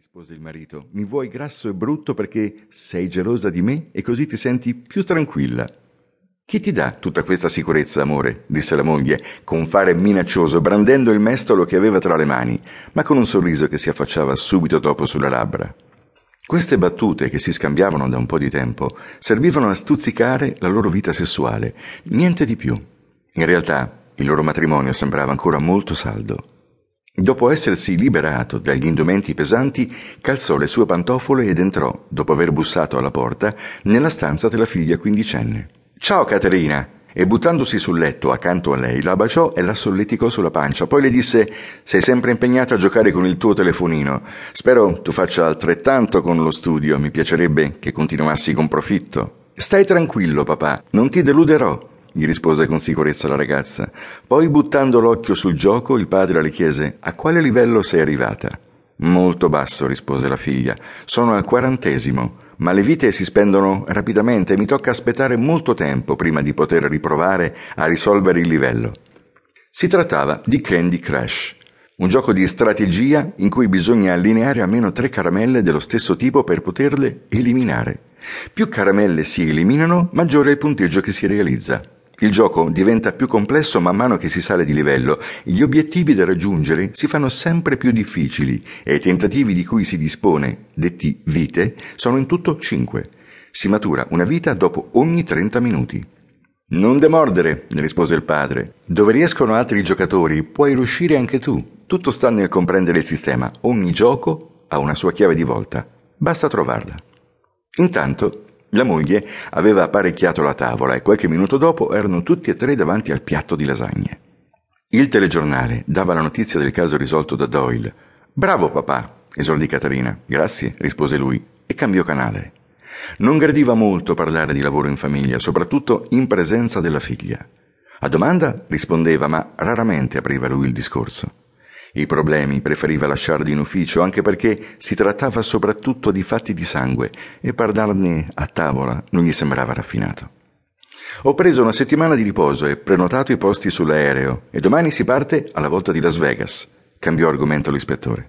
rispose il marito, mi vuoi grasso e brutto perché sei gelosa di me e così ti senti più tranquilla. Chi ti dà tutta questa sicurezza, amore? disse la moglie, con fare minaccioso, brandendo il mestolo che aveva tra le mani, ma con un sorriso che si affacciava subito dopo sulle labbra. Queste battute, che si scambiavano da un po' di tempo, servivano a stuzzicare la loro vita sessuale, niente di più. In realtà, il loro matrimonio sembrava ancora molto saldo. Dopo essersi liberato dagli indumenti pesanti, calzò le sue pantofole ed entrò, dopo aver bussato alla porta, nella stanza della figlia quindicenne. Ciao Caterina! E buttandosi sul letto accanto a lei, la baciò e la solleticò sulla pancia. Poi le disse: Sei sempre impegnata a giocare con il tuo telefonino. Spero tu faccia altrettanto con lo studio. Mi piacerebbe che continuassi con profitto. Stai tranquillo, papà, non ti deluderò gli rispose con sicurezza la ragazza. Poi, buttando l'occhio sul gioco, il padre le chiese a quale livello sei arrivata. Molto basso, rispose la figlia. Sono al quarantesimo, ma le vite si spendono rapidamente e mi tocca aspettare molto tempo prima di poter riprovare a risolvere il livello. Si trattava di Candy Crush, un gioco di strategia in cui bisogna allineare almeno tre caramelle dello stesso tipo per poterle eliminare. Più caramelle si eliminano, maggiore è il punteggio che si realizza. Il gioco diventa più complesso man mano che si sale di livello, gli obiettivi da raggiungere si fanno sempre più difficili e i tentativi di cui si dispone, detti vite, sono in tutto cinque. Si matura una vita dopo ogni 30 minuti. Non demordere, rispose il padre. Dove riescono altri giocatori puoi riuscire anche tu. Tutto sta nel comprendere il sistema. Ogni gioco ha una sua chiave di volta. Basta trovarla. Intanto la moglie aveva apparecchiato la tavola e qualche minuto dopo erano tutti e tre davanti al piatto di lasagne. Il telegiornale dava la notizia del caso risolto da Doyle. Bravo papà, esordì Caterina. Grazie, rispose lui, e cambiò canale. Non gradiva molto parlare di lavoro in famiglia, soprattutto in presenza della figlia. A domanda rispondeva, ma raramente apriva lui il discorso. I problemi preferiva lasciarli in ufficio anche perché si trattava soprattutto di fatti di sangue e parlarne a tavola non gli sembrava raffinato. Ho preso una settimana di riposo e prenotato i posti sull'aereo e domani si parte alla volta di Las Vegas, cambiò argomento l'ispettore.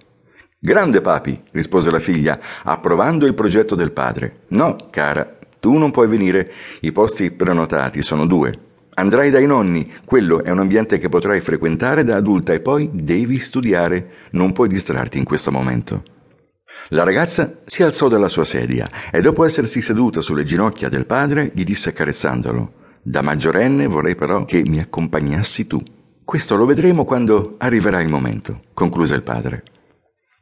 Grande papi, rispose la figlia, approvando il progetto del padre. No, cara, tu non puoi venire, i posti prenotati sono due, Andrai dai nonni, quello è un ambiente che potrai frequentare da adulta e poi devi studiare, non puoi distrarti in questo momento. La ragazza si alzò dalla sua sedia e dopo essersi seduta sulle ginocchia del padre gli disse accarezzandolo Da maggiorenne vorrei però che mi accompagnassi tu. Questo lo vedremo quando arriverà il momento, concluse il padre.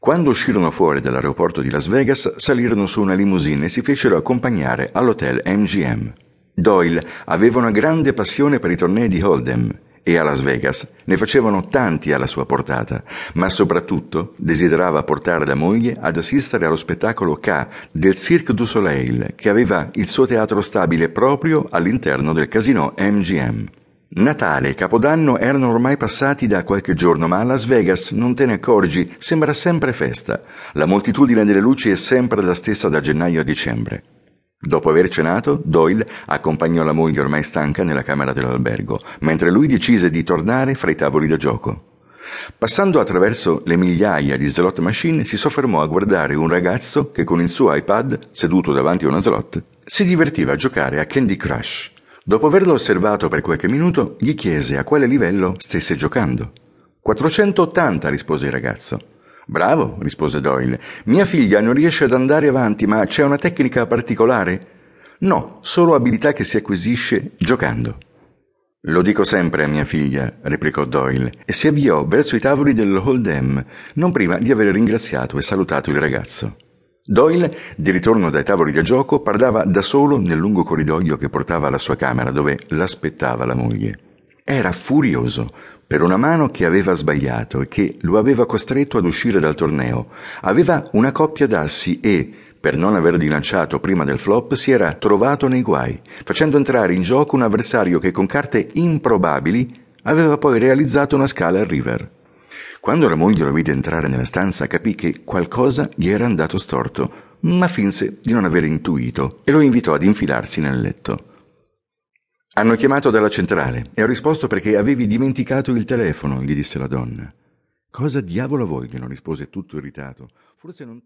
Quando uscirono fuori dall'aeroporto di Las Vegas, salirono su una limousine e si fecero accompagnare all'hotel MGM. Doyle aveva una grande passione per i tornei di Hold'em e a Las Vegas ne facevano tanti alla sua portata, ma soprattutto desiderava portare la moglie ad assistere allo spettacolo K del Cirque du Soleil, che aveva il suo teatro stabile proprio all'interno del casino MGM. Natale e Capodanno erano ormai passati da qualche giorno, ma a Las Vegas non te ne accorgi, sembra sempre festa. La moltitudine delle luci è sempre la stessa da gennaio a dicembre. Dopo aver cenato, Doyle accompagnò la moglie ormai stanca nella camera dell'albergo, mentre lui decise di tornare fra i tavoli da gioco. Passando attraverso le migliaia di slot machine, si soffermò a guardare un ragazzo che con il suo iPad, seduto davanti a una slot, si divertiva a giocare a Candy Crush. Dopo averlo osservato per qualche minuto, gli chiese a quale livello stesse giocando. 480, rispose il ragazzo. Bravo, rispose Doyle. Mia figlia non riesce ad andare avanti, ma c'è una tecnica particolare? No, solo abilità che si acquisisce giocando. Lo dico sempre a mia figlia, replicò Doyle, e si avviò verso i tavoli del Hold'em, non prima di aver ringraziato e salutato il ragazzo. Doyle, di ritorno dai tavoli da gioco, parlava da solo nel lungo corridoio che portava alla sua camera, dove l'aspettava la moglie. Era furioso, per una mano che aveva sbagliato e che lo aveva costretto ad uscire dal torneo. Aveva una coppia d'assi e, per non aver rilanciato prima del flop, si era trovato nei guai, facendo entrare in gioco un avversario che con carte improbabili aveva poi realizzato una scala al river. Quando la moglie lo vide entrare nella stanza capì che qualcosa gli era andato storto, ma finse di non aver intuito e lo invitò ad infilarsi nel letto. Hanno chiamato dalla centrale e ho risposto perché avevi dimenticato il telefono, gli disse la donna. Cosa diavolo vogliono? rispose tutto irritato. Forse non